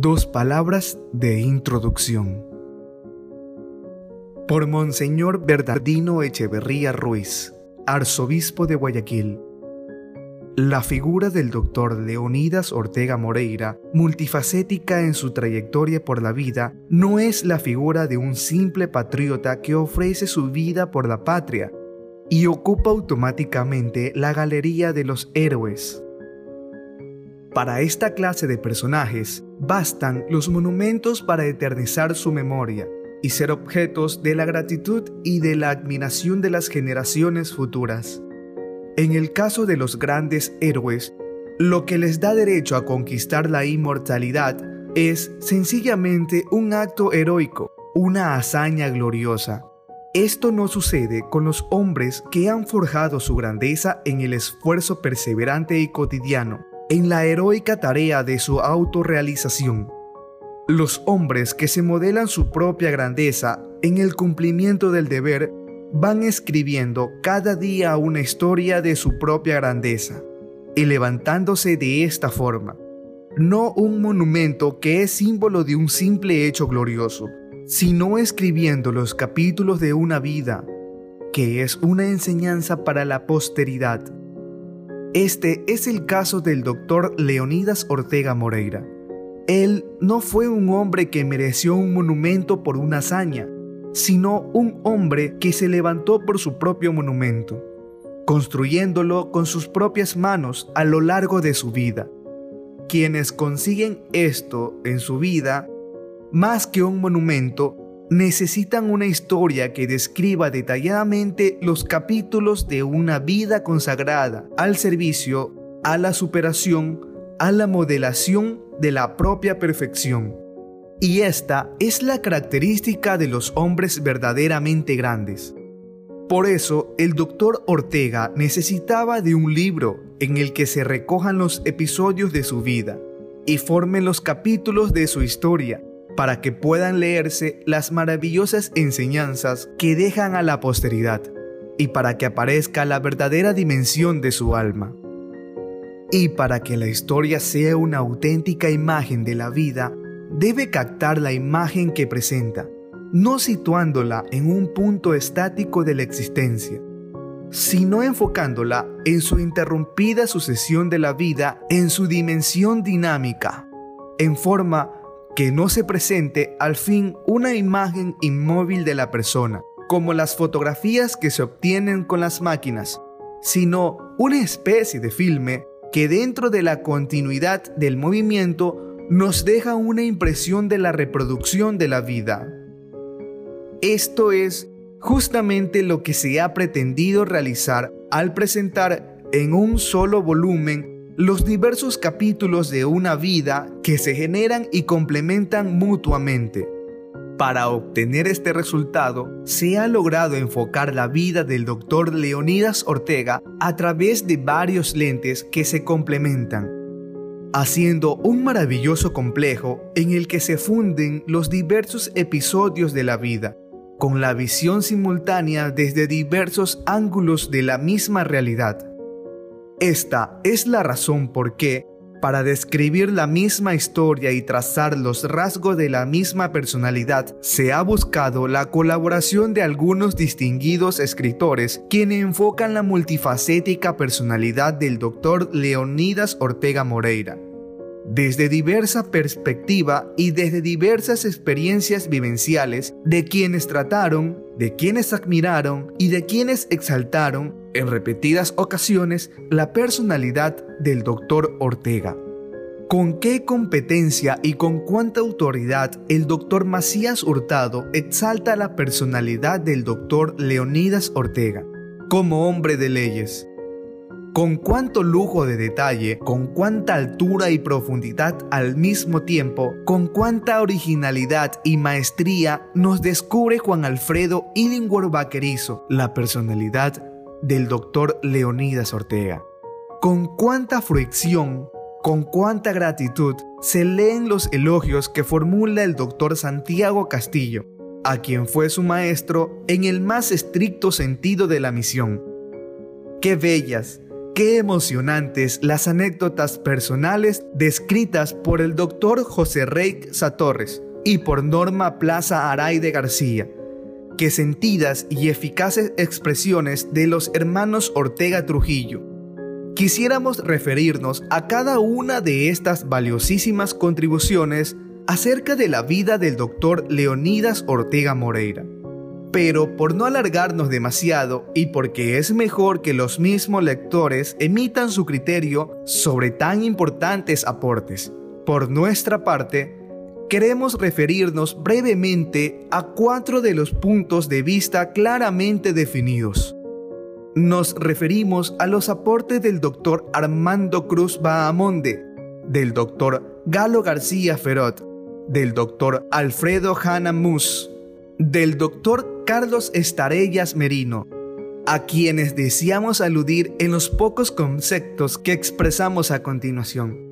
Dos palabras de introducción. Por Monseñor Bernardino Echeverría Ruiz, arzobispo de Guayaquil. La figura del doctor Leonidas Ortega Moreira, multifacética en su trayectoria por la vida, no es la figura de un simple patriota que ofrece su vida por la patria y ocupa automáticamente la galería de los héroes. Para esta clase de personajes, bastan los monumentos para eternizar su memoria y ser objetos de la gratitud y de la admiración de las generaciones futuras. En el caso de los grandes héroes, lo que les da derecho a conquistar la inmortalidad es sencillamente un acto heroico, una hazaña gloriosa. Esto no sucede con los hombres que han forjado su grandeza en el esfuerzo perseverante y cotidiano, en la heroica tarea de su autorrealización. Los hombres que se modelan su propia grandeza en el cumplimiento del deber van escribiendo cada día una historia de su propia grandeza y levantándose de esta forma, no un monumento que es símbolo de un simple hecho glorioso, sino escribiendo los capítulos de una vida, que es una enseñanza para la posteridad este es el caso del doctor Leonidas Ortega Moreira. Él no fue un hombre que mereció un monumento por una hazaña, sino un hombre que se levantó por su propio monumento, construyéndolo con sus propias manos a lo largo de su vida. Quienes consiguen esto en su vida, más que un monumento, necesitan una historia que describa detalladamente los capítulos de una vida consagrada al servicio, a la superación, a la modelación de la propia perfección. Y esta es la característica de los hombres verdaderamente grandes. Por eso, el doctor Ortega necesitaba de un libro en el que se recojan los episodios de su vida y formen los capítulos de su historia para que puedan leerse las maravillosas enseñanzas que dejan a la posteridad y para que aparezca la verdadera dimensión de su alma. Y para que la historia sea una auténtica imagen de la vida, debe captar la imagen que presenta, no situándola en un punto estático de la existencia, sino enfocándola en su interrumpida sucesión de la vida en su dimensión dinámica, en forma que no se presente al fin una imagen inmóvil de la persona, como las fotografías que se obtienen con las máquinas, sino una especie de filme que dentro de la continuidad del movimiento nos deja una impresión de la reproducción de la vida. Esto es justamente lo que se ha pretendido realizar al presentar en un solo volumen los diversos capítulos de una vida que se generan y complementan mutuamente. Para obtener este resultado, se ha logrado enfocar la vida del doctor Leonidas Ortega a través de varios lentes que se complementan, haciendo un maravilloso complejo en el que se funden los diversos episodios de la vida, con la visión simultánea desde diversos ángulos de la misma realidad. Esta es la razón por qué, para describir la misma historia y trazar los rasgos de la misma personalidad, se ha buscado la colaboración de algunos distinguidos escritores quienes enfocan la multifacética personalidad del doctor Leonidas Ortega Moreira. Desde diversa perspectiva y desde diversas experiencias vivenciales de quienes trataron, de quienes admiraron y de quienes exaltaron en repetidas ocasiones la personalidad del doctor Ortega. ¿Con qué competencia y con cuánta autoridad el doctor Macías Hurtado exalta la personalidad del doctor Leonidas Ortega como hombre de leyes? con cuánto lujo de detalle, con cuánta altura y profundidad al mismo tiempo, con cuánta originalidad y maestría nos descubre Juan Alfredo Illingworth Vaquerizo, la personalidad del doctor Leonidas Ortega. Con cuánta fruición, con cuánta gratitud se leen los elogios que formula el doctor Santiago Castillo, a quien fue su maestro en el más estricto sentido de la misión. Qué bellas, qué emocionantes las anécdotas personales descritas por el doctor José Rey Satorres y por Norma Plaza Araide García, que sentidas y eficaces expresiones de los hermanos Ortega Trujillo. Quisiéramos referirnos a cada una de estas valiosísimas contribuciones acerca de la vida del doctor Leonidas Ortega Moreira. Pero por no alargarnos demasiado y porque es mejor que los mismos lectores emitan su criterio sobre tan importantes aportes, por nuestra parte, queremos referirnos brevemente a cuatro de los puntos de vista claramente definidos. Nos referimos a los aportes del doctor Armando Cruz Bahamonde, del doctor Galo García Ferot, del doctor Alfredo Hanna Mus, del doctor Carlos Estarellas Merino, a quienes deseamos aludir en los pocos conceptos que expresamos a continuación.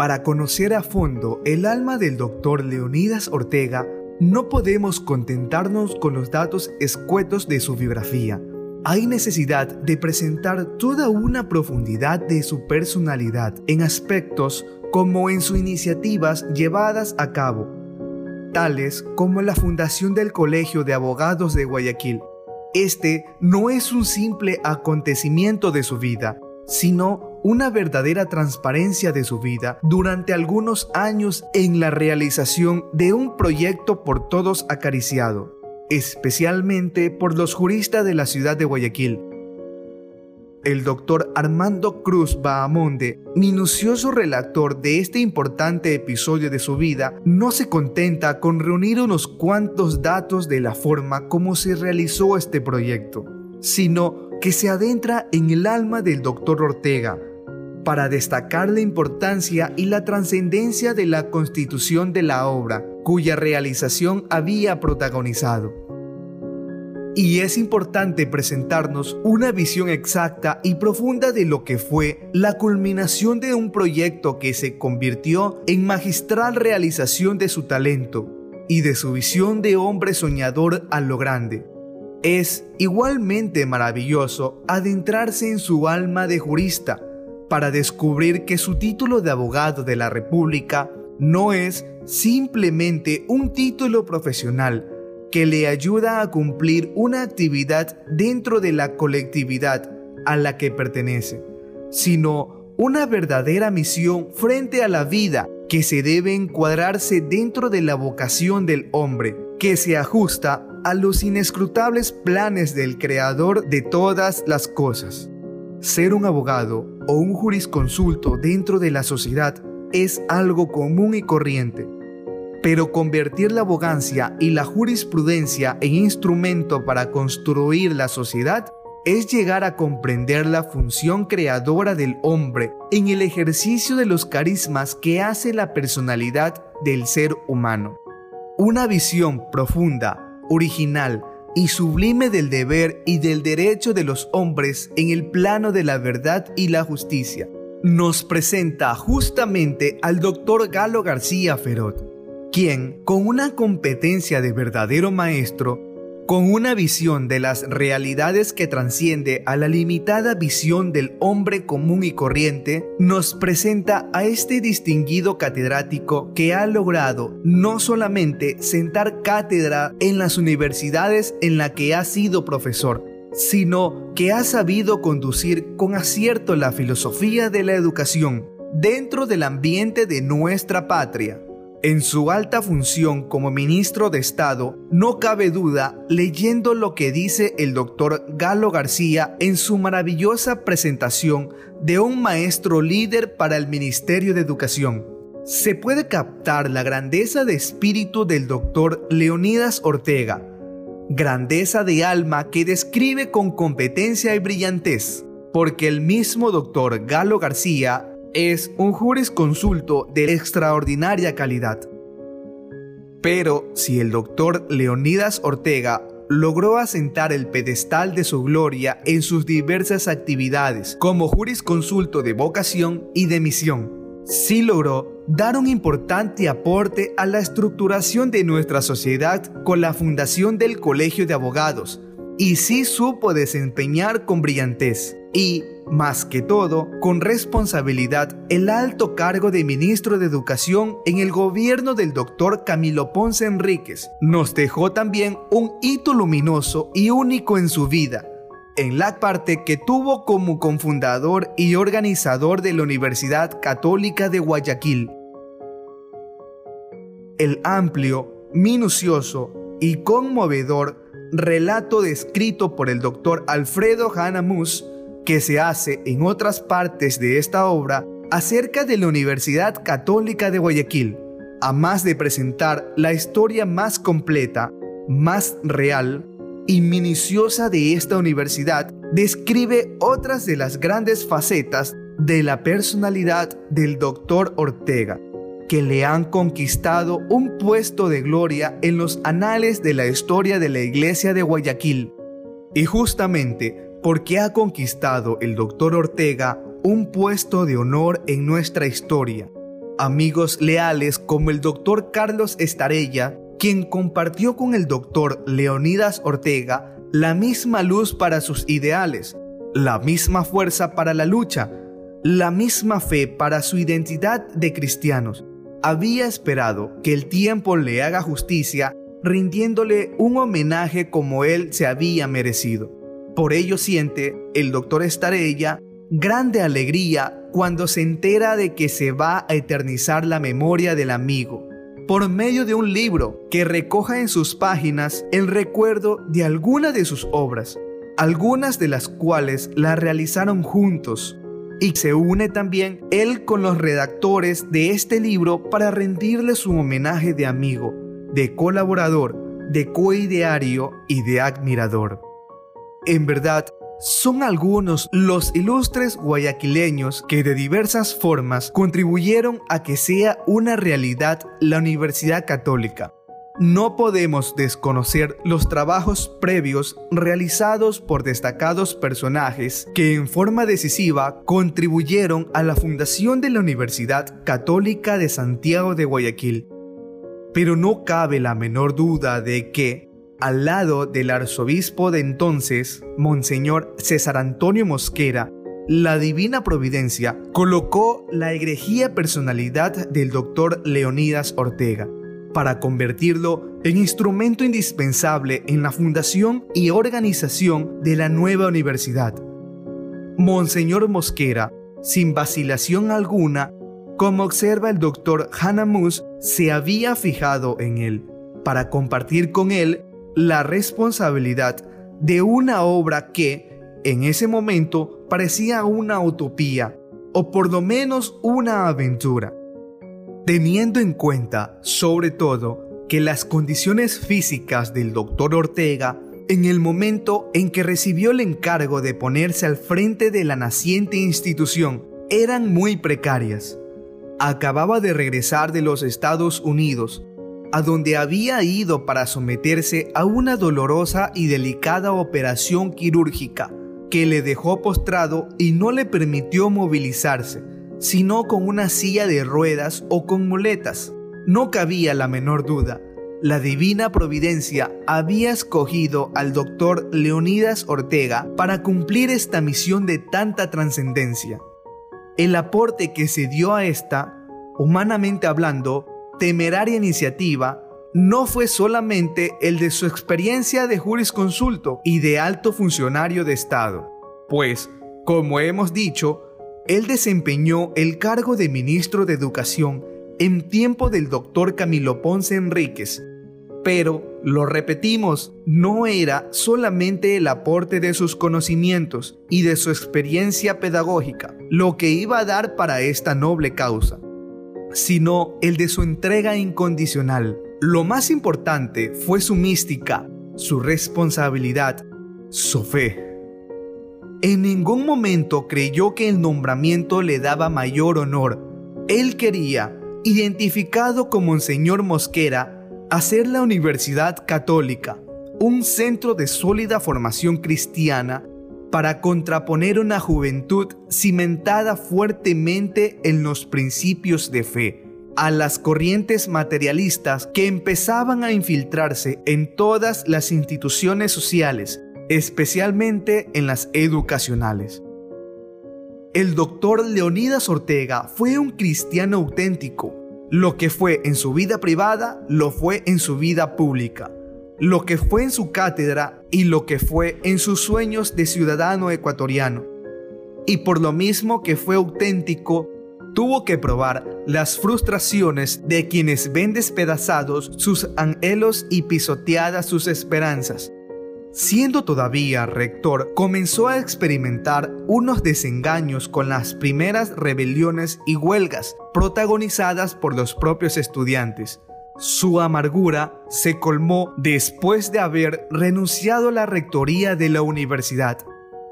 Para conocer a fondo el alma del doctor Leonidas Ortega, no podemos contentarnos con los datos escuetos de su biografía. Hay necesidad de presentar toda una profundidad de su personalidad en aspectos como en sus iniciativas llevadas a cabo, tales como la fundación del Colegio de Abogados de Guayaquil. Este no es un simple acontecimiento de su vida, sino una verdadera transparencia de su vida durante algunos años en la realización de un proyecto por todos acariciado, especialmente por los juristas de la ciudad de Guayaquil. El doctor Armando Cruz Bahamonde, minucioso relator de este importante episodio de su vida, no se contenta con reunir unos cuantos datos de la forma como se realizó este proyecto, sino que se adentra en el alma del doctor Ortega, para destacar la importancia y la trascendencia de la constitución de la obra, cuya realización había protagonizado. Y es importante presentarnos una visión exacta y profunda de lo que fue la culminación de un proyecto que se convirtió en magistral realización de su talento y de su visión de hombre soñador a lo grande. Es igualmente maravilloso adentrarse en su alma de jurista, para descubrir que su título de abogado de la República no es simplemente un título profesional que le ayuda a cumplir una actividad dentro de la colectividad a la que pertenece, sino una verdadera misión frente a la vida que se debe encuadrarse dentro de la vocación del hombre, que se ajusta a los inescrutables planes del Creador de todas las cosas. Ser un abogado o un jurisconsulto dentro de la sociedad es algo común y corriente, pero convertir la abogancia y la jurisprudencia en instrumento para construir la sociedad es llegar a comprender la función creadora del hombre en el ejercicio de los carismas que hace la personalidad del ser humano. Una visión profunda, original, y sublime del deber y del derecho de los hombres en el plano de la verdad y la justicia, nos presenta justamente al doctor Galo García Ferot, quien, con una competencia de verdadero maestro, con una visión de las realidades que trasciende a la limitada visión del hombre común y corriente, nos presenta a este distinguido catedrático que ha logrado no solamente sentar cátedra en las universidades en la que ha sido profesor, sino que ha sabido conducir con acierto la filosofía de la educación dentro del ambiente de nuestra patria en su alta función como ministro de Estado, no cabe duda leyendo lo que dice el doctor Galo García en su maravillosa presentación de un maestro líder para el Ministerio de Educación. Se puede captar la grandeza de espíritu del doctor Leonidas Ortega, grandeza de alma que describe con competencia y brillantez, porque el mismo doctor Galo García es un jurisconsulto de extraordinaria calidad. Pero si el doctor Leonidas Ortega logró asentar el pedestal de su gloria en sus diversas actividades como jurisconsulto de vocación y de misión, sí logró dar un importante aporte a la estructuración de nuestra sociedad con la fundación del Colegio de Abogados, y sí supo desempeñar con brillantez y, más que todo, con responsabilidad el alto cargo de ministro de Educación en el gobierno del doctor Camilo Ponce Enríquez. Nos dejó también un hito luminoso y único en su vida, en la parte que tuvo como confundador y organizador de la Universidad Católica de Guayaquil. El amplio, minucioso y conmovedor relato descrito por el doctor Alfredo Hanamus que se hace en otras partes de esta obra acerca de la Universidad Católica de Guayaquil, a más de presentar la historia más completa, más real y minuciosa de esta universidad, describe otras de las grandes facetas de la personalidad del doctor Ortega, que le han conquistado un puesto de gloria en los anales de la historia de la Iglesia de Guayaquil. Y justamente porque ha conquistado el doctor Ortega un puesto de honor en nuestra historia. Amigos leales como el doctor Carlos Estarella, quien compartió con el doctor Leonidas Ortega la misma luz para sus ideales, la misma fuerza para la lucha, la misma fe para su identidad de cristianos. Había esperado que el tiempo le haga justicia rindiéndole un homenaje como él se había merecido. Por ello siente el doctor Estarella grande alegría cuando se entera de que se va a eternizar la memoria del amigo por medio de un libro que recoja en sus páginas el recuerdo de alguna de sus obras, algunas de las cuales la realizaron juntos. Y se une también él con los redactores de este libro para rendirle su homenaje de amigo, de colaborador, de coideario y de admirador. En verdad, son algunos los ilustres guayaquileños que de diversas formas contribuyeron a que sea una realidad la Universidad Católica. No podemos desconocer los trabajos previos realizados por destacados personajes que en forma decisiva contribuyeron a la fundación de la Universidad Católica de Santiago de Guayaquil. Pero no cabe la menor duda de que, al lado del arzobispo de entonces, Monseñor César Antonio Mosquera, la Divina Providencia colocó la egregía personalidad del doctor Leonidas Ortega para convertirlo en instrumento indispensable en la fundación y organización de la nueva universidad. Monseñor Mosquera, sin vacilación alguna, como observa el doctor Hanamus, se había fijado en él para compartir con él la responsabilidad de una obra que, en ese momento, parecía una utopía, o por lo menos una aventura. Teniendo en cuenta, sobre todo, que las condiciones físicas del doctor Ortega en el momento en que recibió el encargo de ponerse al frente de la naciente institución eran muy precarias. Acababa de regresar de los Estados Unidos a donde había ido para someterse a una dolorosa y delicada operación quirúrgica que le dejó postrado y no le permitió movilizarse, sino con una silla de ruedas o con muletas. No cabía la menor duda. La divina providencia había escogido al doctor Leonidas Ortega para cumplir esta misión de tanta trascendencia. El aporte que se dio a esta, humanamente hablando, temeraria iniciativa no fue solamente el de su experiencia de jurisconsulto y de alto funcionario de Estado, pues, como hemos dicho, él desempeñó el cargo de ministro de Educación en tiempo del doctor Camilo Ponce Enríquez, pero, lo repetimos, no era solamente el aporte de sus conocimientos y de su experiencia pedagógica lo que iba a dar para esta noble causa sino el de su entrega incondicional. Lo más importante fue su mística, su responsabilidad, su fe. En ningún momento creyó que el nombramiento le daba mayor honor. Él quería, identificado como señor Mosquera, hacer la Universidad Católica, un centro de sólida formación cristiana para contraponer una juventud cimentada fuertemente en los principios de fe a las corrientes materialistas que empezaban a infiltrarse en todas las instituciones sociales, especialmente en las educacionales. el doctor Leonidas Ortega fue un cristiano auténtico. Lo que fue en su vida privada, lo fue en su vida pública. Lo que fue en su cátedra y lo que fue en sus sueños de ciudadano ecuatoriano. Y por lo mismo que fue auténtico, tuvo que probar las frustraciones de quienes ven despedazados sus anhelos y pisoteadas sus esperanzas. Siendo todavía rector, comenzó a experimentar unos desengaños con las primeras rebeliones y huelgas protagonizadas por los propios estudiantes. Su amargura se colmó después de haber renunciado a la rectoría de la universidad.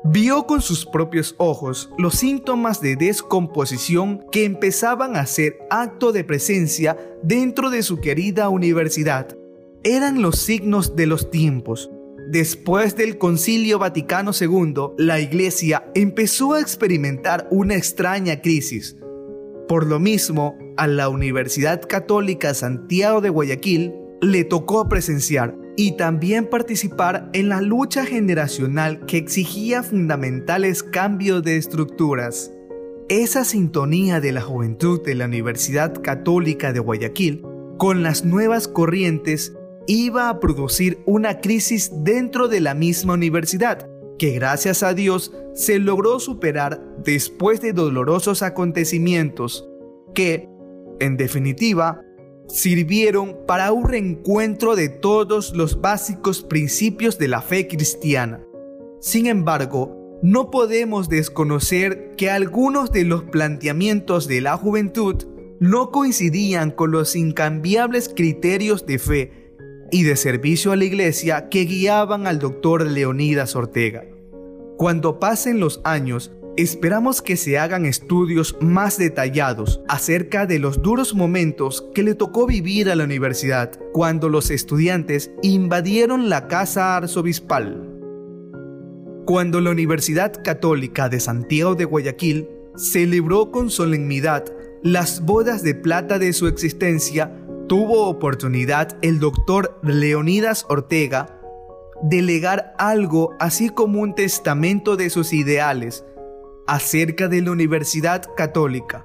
Vio con sus propios ojos los síntomas de descomposición que empezaban a ser acto de presencia dentro de su querida universidad. Eran los signos de los tiempos Después del Concilio Vaticano II, la Iglesia empezó a experimentar una extraña crisis. Por lo mismo, a la Universidad Católica Santiago de Guayaquil le tocó presenciar y también participar en la lucha generacional que exigía fundamentales cambios de estructuras. Esa sintonía de la juventud de la Universidad Católica de Guayaquil con las nuevas corrientes iba a producir una crisis dentro de la misma universidad, que gracias a Dios se logró superar después de dolorosos acontecimientos que, en definitiva, sirvieron para un reencuentro de todos los básicos principios de la fe cristiana. Sin embargo, no podemos desconocer que algunos de los planteamientos de la juventud no coincidían con los incambiables criterios de fe y de servicio a la iglesia que guiaban al doctor Leonidas Ortega. Cuando pasen los años, esperamos que se hagan estudios más detallados acerca de los duros momentos que le tocó vivir a la universidad cuando los estudiantes invadieron la casa arzobispal. Cuando la Universidad Católica de Santiago de Guayaquil celebró con solemnidad las bodas de plata de su existencia, tuvo oportunidad el doctor Leonidas Ortega de legar algo así como un testamento de sus ideales acerca de la Universidad Católica.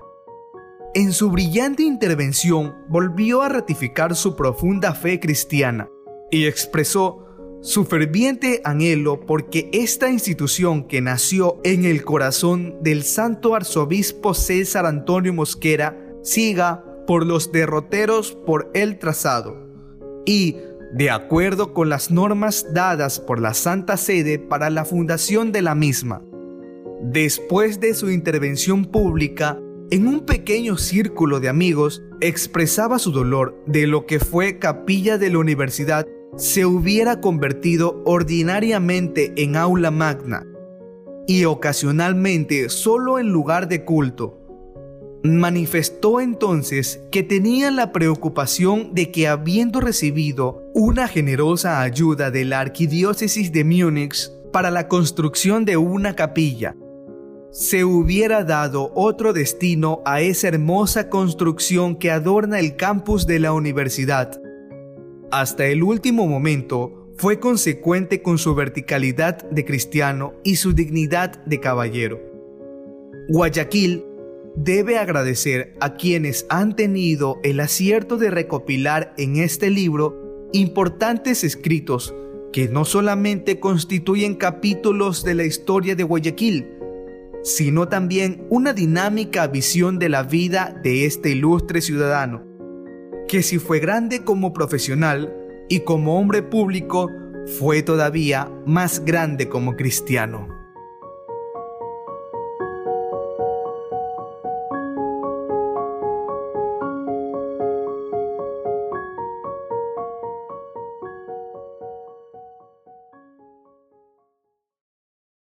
En su brillante intervención volvió a ratificar su profunda fe cristiana y expresó su ferviente anhelo porque esta institución que nació en el corazón del santo arzobispo César Antonio Mosquera siga por los derroteros por el trazado y, de acuerdo con las normas dadas por la Santa Sede para la fundación de la misma. Después de su intervención pública, en un pequeño círculo de amigos, expresaba su dolor de lo que fue capilla de la universidad se hubiera convertido ordinariamente en aula magna y ocasionalmente solo en lugar de culto. Manifestó entonces que tenía la preocupación de que habiendo recibido una generosa ayuda de la arquidiócesis de Múnich para la construcción de una capilla, se hubiera dado otro destino a esa hermosa construcción que adorna el campus de la universidad. Hasta el último momento fue consecuente con su verticalidad de cristiano y su dignidad de caballero. Guayaquil debe agradecer a quienes han tenido el acierto de recopilar en este libro importantes escritos que no solamente constituyen capítulos de la historia de Guayaquil, sino también una dinámica visión de la vida de este ilustre ciudadano, que si fue grande como profesional y como hombre público, fue todavía más grande como cristiano.